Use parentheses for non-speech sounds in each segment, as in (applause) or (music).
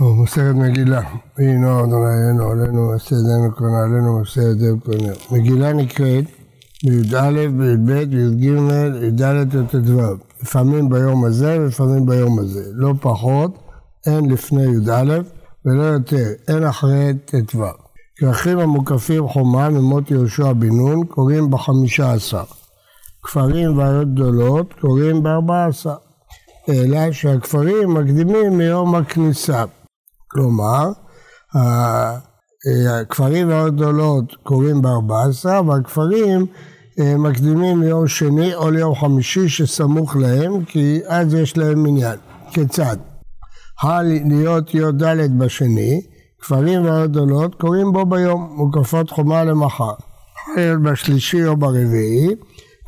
מסכת מגילה, הנה אדוני אלינו עלינו, עשה ידינו קרנה עלינו, עשה ידינו קרנה. מגילה נקראת בי"א, בי"ב, בי"ג, י"ד וט"ו. לפעמים ביום הזה ולפעמים ביום הזה. לא פחות, אין לפני י"א ולא יותר, אין אחרי ט"ו. כרכים המוקפים חומה ממות יהושע בן נון קוראים בחמישה עשר. כפרים ועיות גדולות קוראים בארבע עשר. אלא שהכפרים מקדימים מיום הכניסה. כלומר, הכפרים ועיות גדולות קוראים בארבע עשר, והכפרים אה, מקדימים ליום שני או ליום חמישי שסמוך להם, כי אז יש להם מניין. כיצד? להיות י"ד בשני, כפרים ועיות גדולות קוראים בו ביום, מוקפות חומה למחר. להיות בשלישי או ברביעי,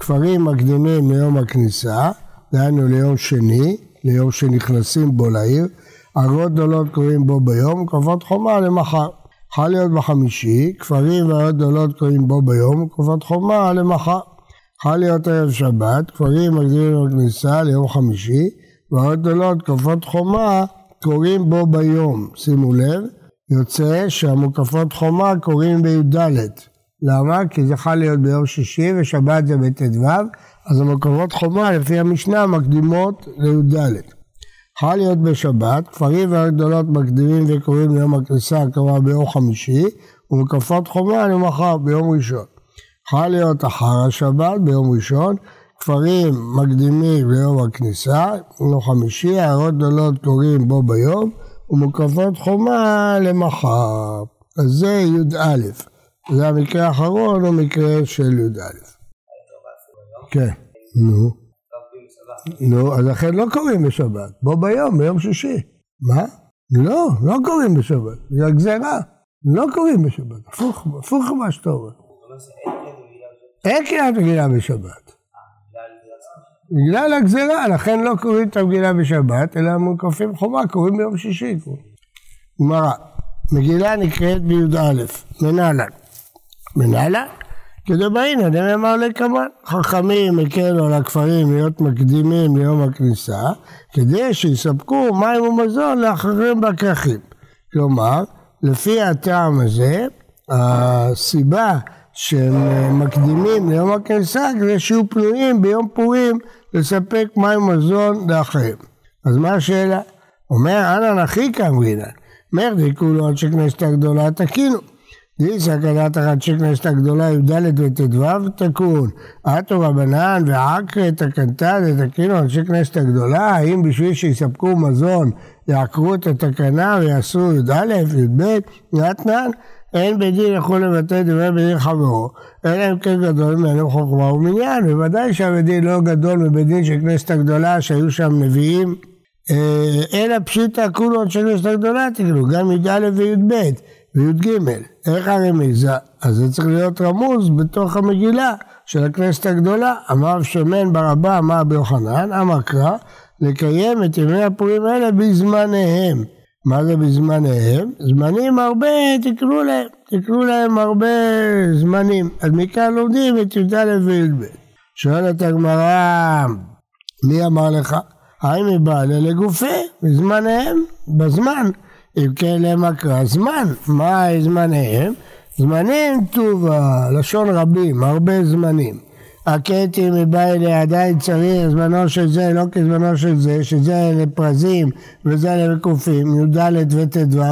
כפרים מקדימים ליום הכניסה, דהיינו ליום שני, ליום שנכנסים בו לעיר, ערות גדולות קוראים בו ביום, מוקפות חומה למחר. יכול להיות בחמישי, כפרים וערות גדולות קוראים בו ביום, מוקפות חומה למחר. יכול להיות ערב שבת, כפרים מקדימים לכניסה ליום חמישי, וערות גדולות כפות חומה קוראים בו ביום. שימו לב, יוצא שהמוקפות חומה קוראים בי"ד. למה? כי זה יכול להיות ביום שישי ושבת זה בט"ו, אז המוקפות חומה לפי המשנה מקדימות לי"ד. יכול להיות בשבת, כפרים והגדולות מקדימים וקוראים ליום הכניסה כלומר ביום חמישי, ומוקפות חומה למחר ביום ראשון. יכול להיות אחר השבת ביום ראשון, כפרים מקדימים ליום הכניסה, ביום חמישי, הערות גדולות קוראים בו ביום, ומוקפות חומה למחר. אז זה י"א. זה המקרה האחרון, הוא מקרה של י"א. כן, נו. נו, אז לכן לא קוראים בשבת. בוא ביום, ביום שישי. מה? לא, לא קוראים בשבת. זה הגזירה. לא קוראים בשבת. הפוך, הפוך ממה שאתה אומר. אין קריאת מגילה בשבת. בגלל הגזירה, לכן לא קוראים את המגילה בשבת, אלא מוקפים חומה, קוראים ביום שישי. גמרא, מגילה נקראת בי"א, מנהלן. מנהלן? כדבעינא דנאמר לקמן, חכמים הקלו על הכפרים להיות מקדימים ליום הכניסה, כדי שיספקו מים ומזון לאחרים בכרכים. כלומר, לפי הטעם הזה, הסיבה שהם מקדימים ליום הכניסה כדי שיהיו פנויים ביום פורים לספק מים ומזון לאחרים. אז מה השאלה? אומר, אנא נחי כאמרינן, מר דיקולו עד שכנסת הגדולה תקינו. היא סכנת אחת שכנסת הגדולה י"ד וט"ו תקון. עטו רבנן ועקרי תקנתא דתקינו אנשי כנסת הגדולה, האם בשביל שיספקו מזון יעקרו את התקנה ויעשו י"א, י"ב, נתנן? אין בית דין יכול לבטא דברי בית דין חברו, אלא אם כן גדול ממנו חוכמה ומניין, בוודאי שהבית דין לא גדול מבית דין של כנסת הגדולה שהיו שם נביאים, אה, אלא פשיטא כולו של כנסת הגדולה תקנו, גם י"א וי"ב. וי"ג. איך הרמיזה? אז זה צריך להיות רמוז בתוך המגילה של הכנסת הגדולה. אמר שמן ברבה, אמר ביוחנן, אמר קרא, לקיים את ימי הפורים האלה בזמניהם. מה זה בזמניהם? זמנים הרבה תקראו להם, תקראו להם הרבה זמנים. אז מכאן לומדים את י"א וי"ב. שואלת הגמרא, מי אמר לך? האם היא באה לגופי, בזמניהם, בזמן. אם כן למה קרא זמן, מה זמניהם? זמנים טובה, לשון רבים, הרבה זמנים. הקטי מבא אליה עדיין צריך זמנו של זה לא כזמנו של זה, שזה לפרזים וזה לקופים, י"ד וט"ו,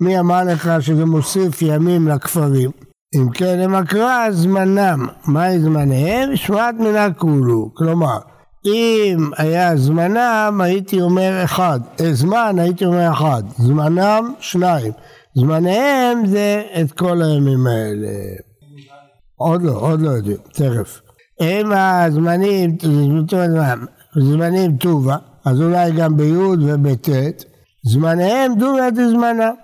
מי אמר לך שזה מוסיף ימים לכפרים? אם כן הם אקרא זמנם, מהי זמניהם? שמעת מנה כולו, כלומר אם היה זמנם הייתי אומר אחד, אה, זמן הייתי אומר אחד, זמנם שניים, זמניהם זה את כל הימים האלה. עוד לא, עוד לא יודעים, תכף. אם הזמנים, זמנים טובה, אז אולי גם בי' ובט', זמניהם דומה דזמנם.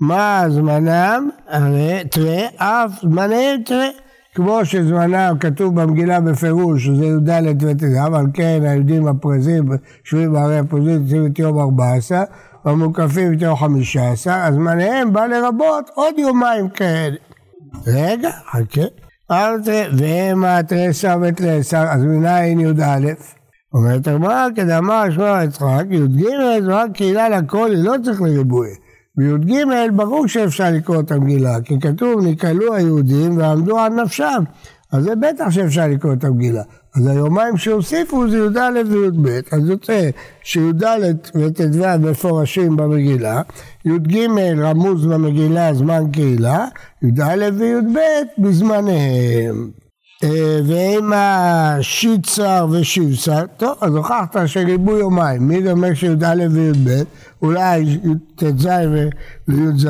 מה זמנם? הרי תראה, אף זמניהם תראה. כמו שזמנם כתוב במגילה בפירוש, שזה י"ד וט"ז, אבל כן היהודים הפרזים יושבים בערי הפוזיציה, יוצאים את יום 14, והמוקפים את יום 15, אז זמניהם בא לרבות עוד יומיים כאלה. רגע, חכה. אל תראה, והמה תרסה ותרסה, אז מנין י"א? אומרת הגמרא, כדאמר שמע יצחק, י"ג זמן קהילה לכל, היא לא צריך לריבוי. בי"ג ברור שאפשר לקרוא את המגילה, כי כתוב נקהלו היהודים ועמדו על נפשם. אז זה בטח שאפשר לקרוא את המגילה. אז היומיים שהוסיפו זה י"א וי"ב, אז יוצא שי"ד וט"ו מפורשים במגילה, י"ג רמוז במגילה זמן קהילה, י"א וי"ב בזמניהם. אה, ועם השיצר ושבצר, טוב, אז הוכחת שריבו יומיים, מי אומר שי"א וי"ב, אולי ט"ז וי"ז,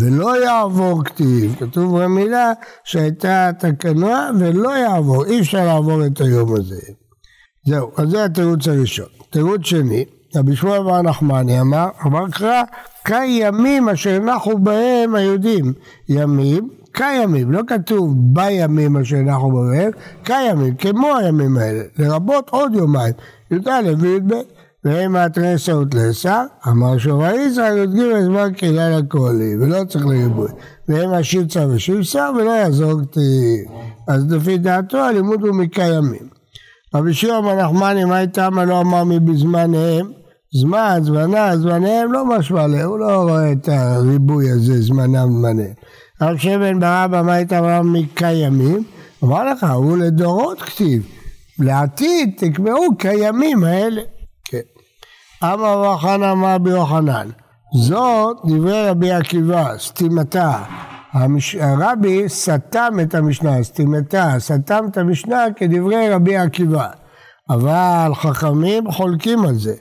ולא יעבור כתיב, כתוב במילה שהייתה תקנה ולא יעבור, אי אפשר לעבור את היום הזה. זהו, אז זה התירוץ הראשון. תירוץ שני, רבי שמואל בר נחמני אמר, אמר קרא, כימים אשר נחו בהם היהודים, ימים כימים, לא כתוב בימים אשר נחו בהם, כימים, כמו הימים האלה, לרבות עוד יומיים, י"א וי"ב. ואם התריסא ותלסא, אמר שובה ישראל י"ג זמן קהילה לכהלי, ולא צריך לריבוי. ואם השיצה ושיבסה, ולא יעזור כתיב. אז לפי דעתו הלימוד הוא מקיימים. רבי שיעור מה איתם לא אמר מבזמניהם? זמן, זמנה, זמניהם לא משמע להם, הוא לא רואה את הריבוי הזה, זמנם, זמניהם. רב שבן ברבא, מה אמר מקיימים? אמר לך, הוא לדורות כתיב. לעתיד תקבעו כימים האלה. אמר רב חנא אמר ביוחנן, זאת דברי רבי עקיבא, סתימתה. המש... הרבי סתם את המשנה, סתימתה, סתם את המשנה כדברי רבי עקיבא. אבל חכמים חולקים על זה.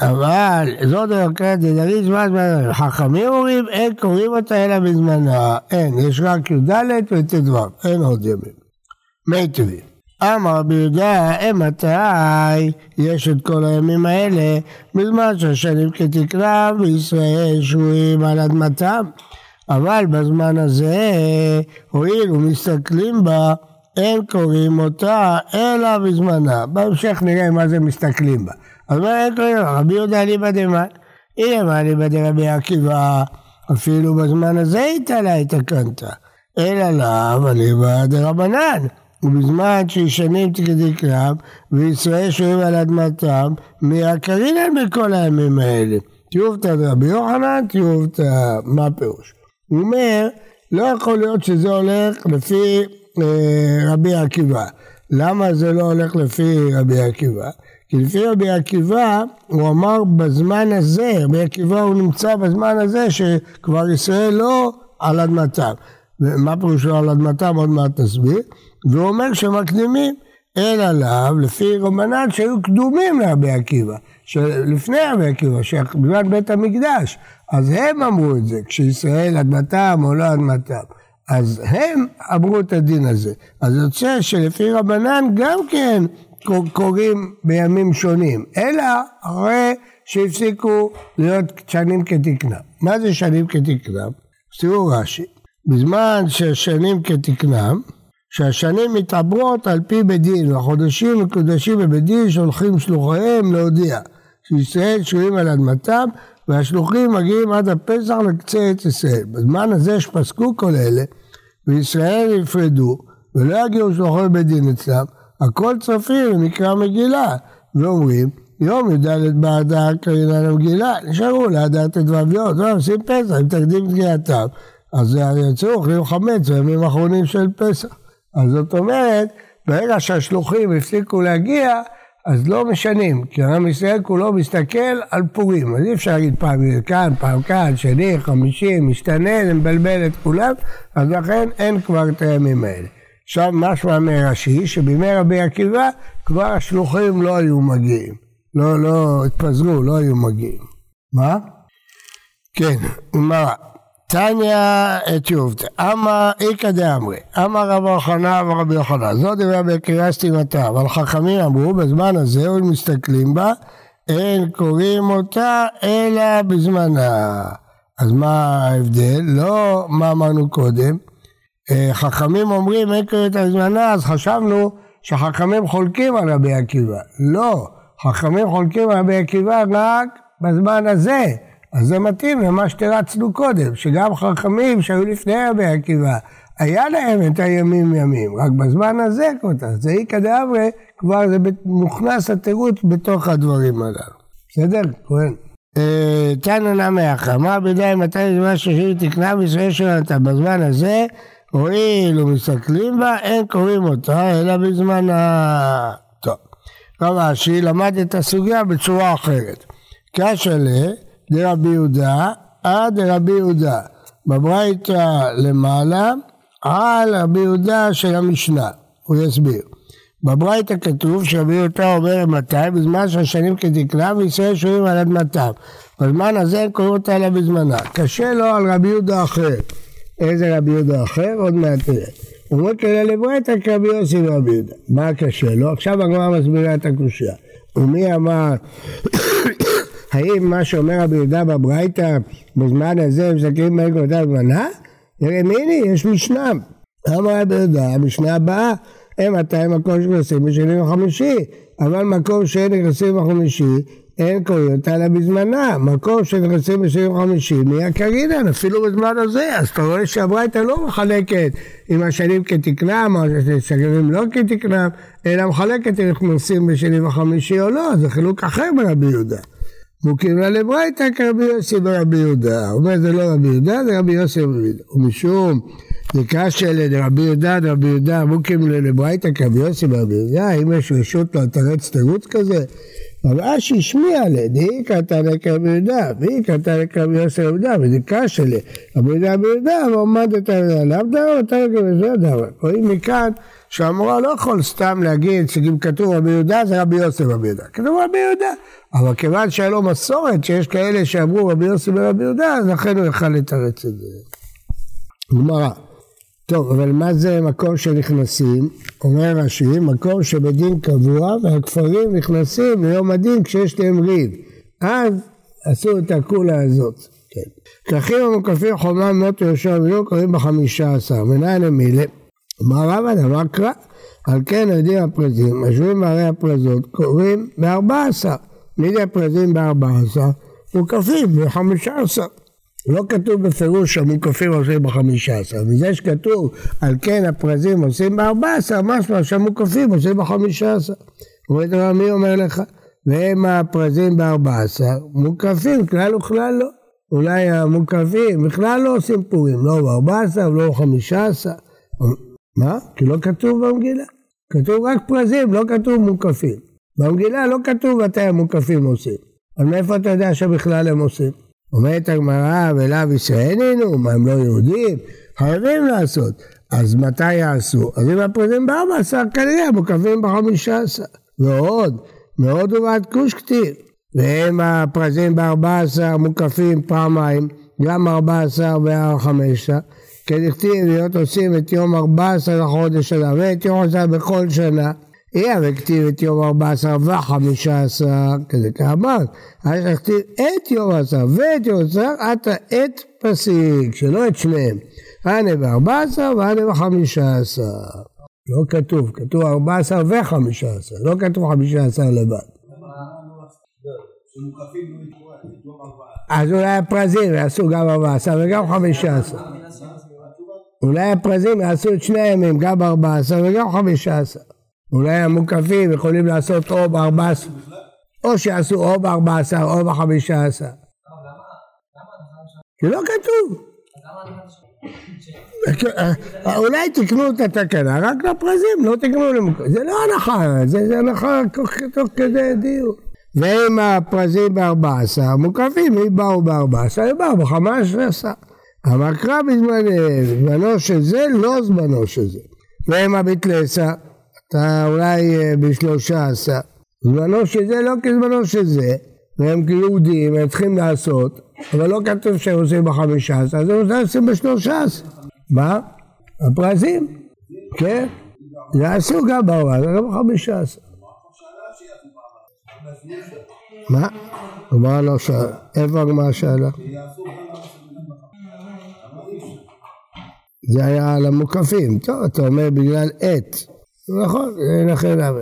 אבל זאת דרכת דדרי זמן זמן, חכמים אומרים אין קוראים אותה אלא בזמנה, אין, יש רק י"ד וט"ו, אין עוד ימים. מי טבעים. אמר רבי יהודה, אימתי יש את כל הימים האלה בזמן שהשנים כתקנה וישראל שרויים על אדמתם אבל בזמן הזה הואיל ומסתכלים בה אין קוראים אותה אלא בזמנה בהמשך נראה מה זה מסתכלים בה אז מה אין קוראים רבי יהודה אליבא דמאן הנה מה אליבא דרבי עקיבא אפילו בזמן הזה את הקנטה אלא לאו אליבא דרבנן ובזמן שישנים תקדי קרב, וישראל שוהים על אדמתם, מהקרינן בכל הימים האלה. תיובתא דרבי יוחנן, תיובתא, מה הפירוש? הוא אומר, לא יכול להיות שזה הולך לפי אה, רבי עקיבא. למה זה לא הולך לפי רבי עקיבא? כי לפי רבי עקיבא, הוא אמר בזמן הזה, רבי עקיבא הוא נמצא בזמן הזה שכבר ישראל לא על אדמתם. ומה פירושו על אדמתם? עוד מעט נסביר. והוא אומר שמקדימים אלא לאו לפי רומנן שהיו קדומים לרבי עקיבא, שלפני רבי עקיבא, שבגלל בית המקדש, אז הם אמרו את זה, כשישראל אדמתם או לא אדמתם. אז הם אמרו את הדין הזה. אז יוצא שלפי רבנן גם כן קוראים בימים שונים, אלא אחרי שהפסיקו להיות שנים כתקנם. מה זה שנים כתקנם? תראו רש"י, בזמן ששנים כתקנם, שהשנים מתעברות על פי בית דין, והחודשים מקודשים בבית דין שולחים שלוחיהם להודיע שישראל שרויים על אדמתם והשלוחים מגיעים עד הפסח לקצה ארץ ישראל. בזמן הזה שפסקו כל אלה וישראל יפרדו ולא יגיעו שלוחי בית דין אצלם, הכל צרפים למקרא מגילה. ואומרים יום י"ד באדר קרינן המגילה, נשארו להדר ט"ו יום, עושים פסח, אם תקדים תגייתם אז יצאו אוכלים חמץ בימים האחרונים של פסח. אז זאת אומרת, ברגע שהשלוחים הפסיקו להגיע, אז לא משנים, כי עם ישראל כולו מסתכל על פורים, אז אי אפשר להגיד פעם כאן, פעם כאן, שני, חמישי, משתנה, זה מבלבל את כולם, אז לכן אין כבר את הימים האלה. עכשיו משמע מרש"י, שבימי רבי עקיבא כבר השלוחים לא היו מגיעים, לא, לא התפזרו, לא היו מגיעים. מה? כן, מה? תניא את יובתא, אמר איכא דאמרי, אמר רב יוחנן ורבי יוחנן, זאת דברי בקריאה סתימתה, אבל חכמים אמרו בזמן הזה, אם מסתכלים בה, אין קוראים אותה אלא בזמנה. אז מה ההבדל? לא מה אמרנו קודם, אה, חכמים אומרים קוראים אותה בזמנה, אז חשבנו שחכמים חולקים על רבי עקיבא. לא, חכמים חולקים על רבי עקיבא רק בזמן הזה. אז זה מתאים למה שתרצנו קודם, שגם חכמים שהיו לפני רבי עקיבא, היה להם את הימים ימים, רק בזמן הזה כותב, זה איכא דאברי, כבר זה מוכנס התירוץ בתוך הדברים הללו. בסדר? כהן. תנא נמי אחא, מה בידי מתי זמן שלישי תקנה בישראל שלנו בזמן הזה הואיל ומסתכלים בה, אין קוראים אותה אלא בזמנה. טוב. רב אשי למד את הסוגיה בצורה אחרת. קשלה דרבי יהודה עד רבי יהודה. בברייתא למעלה על רבי יהודה של המשנה. הוא יסביר. בברייתא כתוב שרבי יהודה אומר למתי בזמן שהשנים כתקנה וישראל שומעים על אדמתם. בזמן הזה הם קוראים אותה אלא בזמנה. קשה לו על רבי יהודה אחר. איזה רבי יהודה אחר? עוד מעט נראה. אומר כדי לברייתא כרבי יוסי ורבי יהודה. מה קשה לו? עכשיו הגמרא מסבירה את הקושייה. ומי אמר, (coughs) האם מה שאומר רבי יהודה בברייתא בזמן הזה הם בהם כמותה בזמנה? נראה מיני, יש משנה. אמר רבי יהודה, המשנה הבאה, הם מתי מקום שנכנסים בשני וחמישי, אבל מקום שאין נכנסים בחמישי, אין קוראים אלא בזמנה, מקום שנכנסים בשני וחמישי, נהיה קרינן, אפילו בזמן הזה, אז אתה רואה שהברייתא לא מחלקת עם השנים כתקנם, או השנים לא כתקנם, אלא מחלקת אם נכנסים בשני וחמישי או לא, זה חילוק אחר ברבי יהודה. מוקים לה לברייתא כרבי יוסי ברבי יהודה. הוא אומר זה לא רבי יהודה, זה רבי יוסי ברבי יהודה. ומשום דקשיא לרבי יהודה, רבי יהודה מוקים לברייתא כרבי יוסי ברבי יהודה, האם יש רשות לתרץ תירוץ כזה? אבל אשי השמיע לה, דהי קרתה לקרבי יהודה, והיא לקרבי יוסי ברבי יהודה, לרבי יהודה ברבי יהודה, ועומדת עליו דבר, אתה לקרבי יהודה דבר. רואים מכאן שהמורה לא יכול סתם להגיד שאם כתוב רבי יהודה זה רבי יוסי ברבי יהודה. כתוב רבי יהודה. אבל כיוון שהיה לו מסורת שיש כאלה שאמרו רבי יוסי ורבי יהודה, אז לכן הוא יכל לתרץ את זה. גמרא. טוב, אבל מה זה מקום שנכנסים? אומר רש"י, מקום שבדין קבוע והכפרים נכנסים ליום הדין כשיש להם ריב. אז עשו את הקולה הזאת. כן. כרכים המוקפים חומה מות יהושע ויהיו קוראים בחמישה עשר. מנין המילה? אמר רבא דבר קרא. על כן הדין הפרזים, משווים בערי הפרזות, קוראים בארבע עשר. מידי הפרזים בארבע עשר, מוקפים בחמישה עשר. לא כתוב בפירוש שהמוקפים עושים בחמישה עשר, מזה שכתוב על כן הפרזים עושים בארבע עשר, משמע שהמוקפים עושים בחמישה עשר. אומרת מי אומר לך? והם הפרזים בארבע עשר, מוקפים כלל וכלל לא. אולי המוקפים בכלל לא עושים פורים, לא בארבע עשר ולא בחמישה עשר. מה? כי לא כתוב במגילה. כתוב רק פרזים, לא כתוב מוקפים. במגילה לא כתוב מתי המוקפים עושים. אז מאיפה אתה יודע שבכלל הם עושים? אומרת הגמרא, ולאו ישראלינו, מה הם לא יהודים? חייבים לעשות. אז מתי יעשו? אז אם הפרזים בארבע עשר, כנראה המוקפים בחמישה עשר. ועוד, מאוד ובעד כוש כתיב. והם הפרזים בארבע עשר מוקפים פעמיים, גם ארבע עשר חמש עשר. כדכתיב להיות עושים את יום ארבע עשר לחודש שנה ואת יום עשר בכל שנה. אי וכתיב את יום ארבע עשר וחמישה עשר, כזה כאמר, אז לכתיב את יום עשר ואת יום עשר, עתה את פסיק, שלא את שניהם. הנה בארבע עשר והנה בחמישה עשר. לא כתוב, כתוב ארבע עשר וחמישה עשר, לא כתוב חמישה עשר לבד. אז אולי הפרזים יעשו גם ארבע עשר וגם חמישה עשר. אולי הפרזים יעשו את שני הימים, גם ארבע עשר וגם חמישה עשר. אולי המוקפים יכולים לעשות או בארבע עשר, או שיעשו או בארבע עשר או בחמישה עשר. כי לא כתוב. אולי תקנו את התקנה רק לפרזים, לא תקנו למוקפים. זה לא הנחה, זה הנחה תוך כדי דיון. ואם הפרזים בארבע עשר, מוקפים, אם באו בארבע עשר, הם באו בחמש עשר. המקרא בזמנו של זה, לא זמנו של זה. והם הביטלסה, אתה אולי אה, בשלושה עשר. זמנו של זה לא כזמנו של זה, והם כיהודים, הם צריכים לעשות, אבל לא כתוב שהם עושים בחמישה עשר, אז הם עושים בשלושה עשר. מה? הפרזים, כן? יעשו גם בעולם, זה גם בחמישה עשר. מה? הגמרא לא שאלה. איפה הגמרא שאלה? זה היה על המוקפים. טוב, אתה אומר בגלל עט. נכון, לכן למה.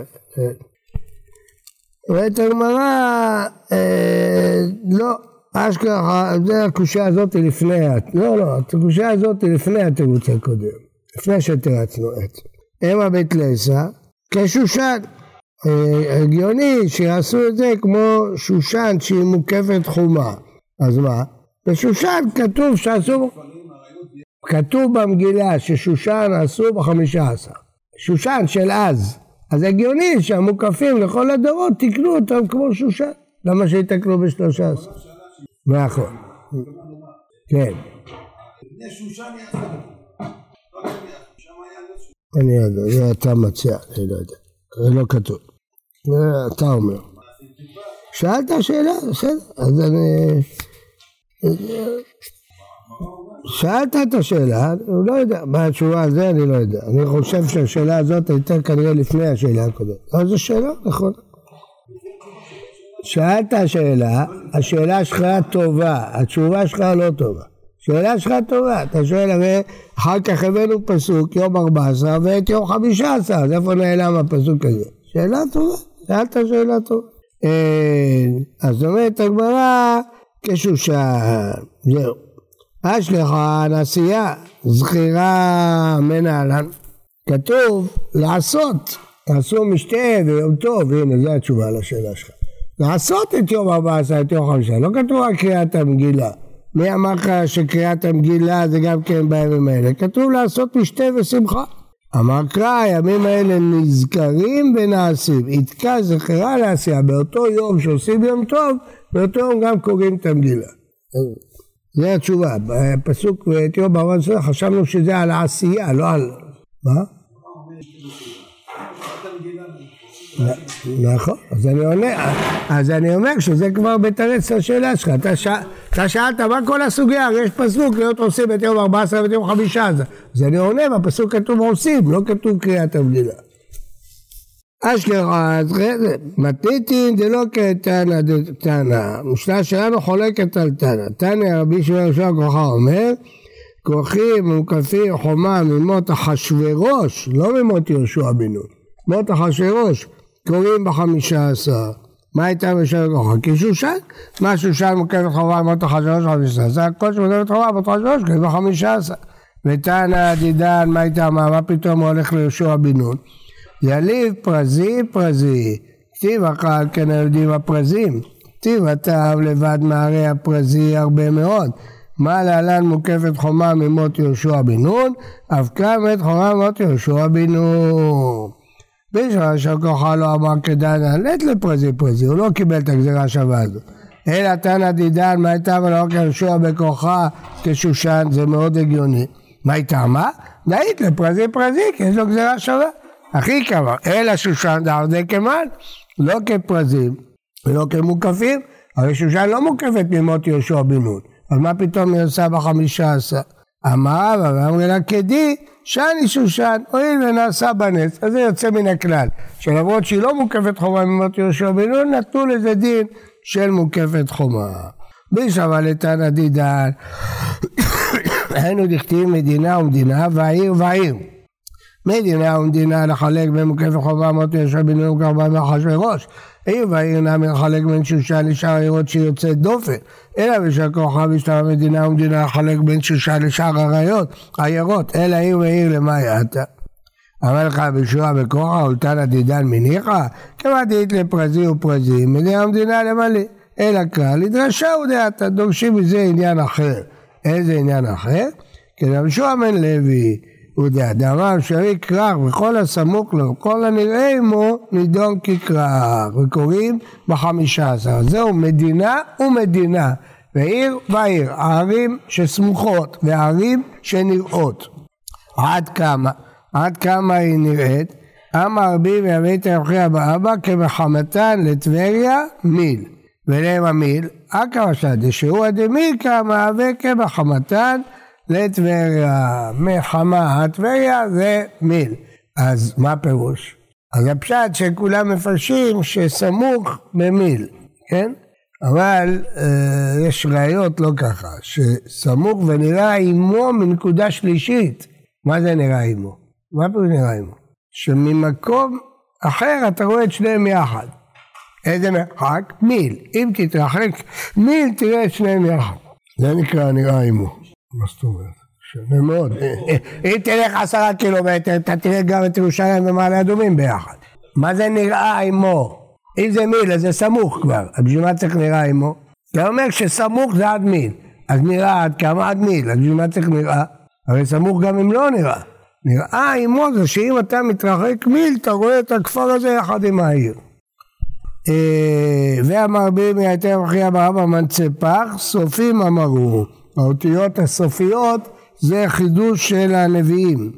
ואת הגמרא, אה, לא, אשכרה, זה הקושייה הזאת לפני, לא, לא, הקושייה הזאת לפני התירוץ הקודם, לפני שתרצנו עץ. אם הבית לסה, כשושן. אה, הגיוני שיעשו את זה כמו שושן שהיא מוקפת חומה. אז מה? בשושן כתוב שעשו... כתוב במגילה ששושן עשו בחמישה עשר. שושן של אז. אז הגיוני שהמוקפים לכל הדורות תקנו אותם כמו שושן. למה שיתקנו בשלושה עשר? נכון. כן. אני יודע, זה אתה מציע, אני לא יודע. זה לא כתוב. זה אתה אומר. שאלת שאלה, בסדר, אז אני... שאלת את השאלה, אני לא יודע, מה התשובה על זה אני לא יודע. אני חושב שהשאלה הזאת הייתה כנראה לפני השאלה הקודמת. אבל זו שאלה, נכון. שאלת שאלה, השאלה שלך טובה, התשובה שלך לא טובה. שאלה שלך טובה, אתה שואל הרי אחר כך הבאנו פסוק יום 14 ואת יום 15, אז איפה נעלם הפסוק הזה? שאלה טובה, שאלת שאלה טובה. אה, אז אומרת הגמרא כשושן, זהו. אשלך נסיעה, זכירה מנהלן. כתוב לעשות, עשו משתה ויום טוב, הנה זו התשובה לשאלה שלך. לעשות את יום 14, את יום 15, לא כתוב רק קריאת המגילה. מי אמר לך שקריאת המגילה זה גם כן בימים האלה? כתוב לעשות משתה ושמחה. אמר קרא, הימים האלה נזכרים ונעשים. יתקע זכרה לעשייה. באותו יום שעושים יום טוב, באותו יום גם קוראים את המגילה. זה התשובה. בפסוק את יום אברהם חשבנו שזה על העשייה, לא על... מה? נכון, אז אני עונה, אז אני אומר שזה כבר מתרץ לשאלה שלך, אתה, שאלת מה כל הסוגיה, יש פסוק להיות עושים את יום 14 ואת יום 15, אז אני עונה, בפסוק כתוב עושים, לא כתוב קריאת המגילה. אשכרה, מתניתין דלא כתנא דתנא, המשנה שלנו חולקת על תנא, תנא רבי שמעון יהושע כוחה אומר, כוחים ומוקפים חומה ממות אחשורוש, לא ממות יהושע בן נון, מות אחשורוש, קוראים בחמישה עשר. מה הייתה בשל כוחה? כי שושן, מה שושן מוקפת חומה ממות אחשורוש חמישה עשר, הכל שמוקפת חומה ממות אחשורוש קוראים בחמישה עשר. ותנא דידן, מה הייתה, מה פתאום הוא הולך ליהושע בן נון? יליב פרזי פרזי, כתיב אכל כן היודעים הפרזים, כתיב הטב לבד מערי הפרזי הרבה מאוד, מה להלן מוקפת חומה ממות יהושע בן נון, אבקה מת חומה ממות יהושע בן נון. בשעה שהכוחה לא אמר כדנה, לית לפרזי פרזי, הוא לא קיבל את הגזירה השווה הזו. אלא תנא דידן, מה הייתה ולא כיהושע בכוחה כשושן, זה מאוד הגיוני. מה הייתה מה? נאית לפרזי פרזי, כי יש לו גזירה שווה. הכי קבע, אלא שושן דערדי כמן, לא כפרזים ולא כמוקפים, הרי שושן לא מוקפת ממות יהושע בן נון, אז מה פתאום היא עושה בחמישה עשר? אמר ואמר לה כדי שאני שושן, הואיל ונעשה בנס, אז זה יוצא מן הכלל, שלמרות שהיא לא מוקפת חומה ממות יהושע בן נון, נתנו לזה דין של מוקפת חומה. בישבה לתנא דידן, (coughs) היינו דכתיב מדינה ומדינה ועיר ועיר. מדינה ומדינה לחלק בין מוקף וחובה מות ישר בן נון קרבה מאחשוורוש. עיר והעיר נמי לחלק בין שושן לשאר העירות שיוצאת דופן. אלא בשל כוחה בשטר מדינה ומדינה לחלק בין שושן לשאר עריות, עיירות. אלא עיר ועיר למה יעתה. אמר לך בישועה בכוחה ולתנא דידן מניחא, כמה דהית לפרזי ופרזי, מדינה ומדינה למלא. אלא כלל, לדרשה ודעתה, דורשים מזה עניין אחר. איזה עניין אחר? כי רבי שועה לוי דאמר אפשרי כרך וכל הסמוך לו, כל הנראה עמו נידון ככרך, וקוראים בחמישה עשר. זהו מדינה ומדינה, ועיר ועיר, הערים שסמוכות והערים שנראות. עד כמה? עד כמה היא נראית? אמר רבי ויבית יוכיח באבא כמחמתן לטבריה מיל. ולהם המיל, אכא שד, שהוא הדמיל כמה וכמחמתן לטבריה, מחמה טבריה זה מיל. אז מה הפירוש? אז הפשט שכולם מפרשים שסמוך במיל, כן? אבל אה, יש ראיות לא ככה, שסמוך ונראה עמו מנקודה שלישית. מה זה נראה עמו? מה פירוש נראה עמו? שממקום אחר אתה רואה את שניהם יחד. איזה מרחק? מיל. אם תתרחק מיל תראה את שניהם יחד. זה נקרא נראה עמו. מה זאת אומרת? שונה מאוד. (laughs) אם תלך עשרה קילומטר, אתה תראה גם את ירושלים ומעלה אדומים ביחד. מה זה נראה עמו? אם זה מיל, אז זה סמוך כבר, אז בשביל מה צריך נראה עמו? אתה אומר שסמוך זה עד מיל, אז נראה עד כמה? עד מיל, אז בשביל מה צריך נראה? הרי סמוך גם אם לא נראה. נראה עמו זה שאם אתה מתרחק מיל, אתה רואה את הכפר הזה יחד עם העיר. אה, ואמר בימי היתר מכריע ברבא מנצפח, סופים אמרו. האותיות הסופיות זה חידוש של הנביאים.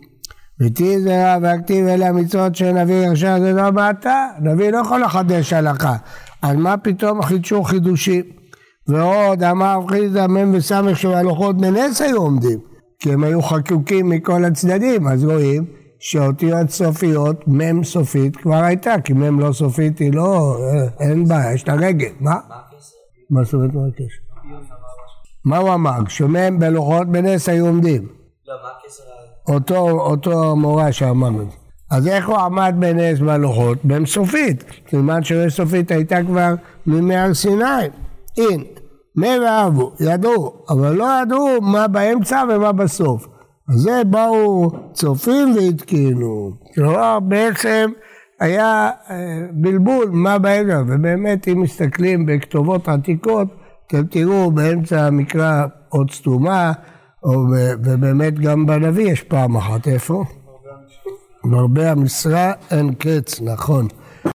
ותהי זרע והכתיב אלה המצוות של נביא ירשה זה לא בעתה, נביא לא יכול לחדש הלכה, אז מה פתאום חידשו חידושים? ועוד אמר חיסדא מ' וס' שבהלוחות בנס היו עומדים, כי הם היו חקוקים מכל הצדדים, אז רואים שאותיות סופיות, מ' סופית כבר הייתה, כי מ' לא סופית היא לא, אין בעיה, יש לה רגל, מה? מה זאת אומרת מה הקשר? מה הוא אמר? כשמ' בלוחות בנס היו עומדים. לא? אותו, אותו מורה שאמרנו את זה. אז איך הוא עמד בנס בלוחות? בן סופית. סימן שיש סופית הייתה כבר מימי הר סיני. הנה, מי ואהבו, ידעו, אבל לא ידעו מה באמצע ומה בסוף. אז זה באו צופים והתקינו. כלומר בעצם היה אה, בלבול מה באמצע, ובאמת אם מסתכלים בכתובות עתיקות, אתם תראו באמצע המקרא עוד סתומה, ובאמת גם בנביא יש פעם אחת, איפה? מרבה המשרה אין קץ, נכון.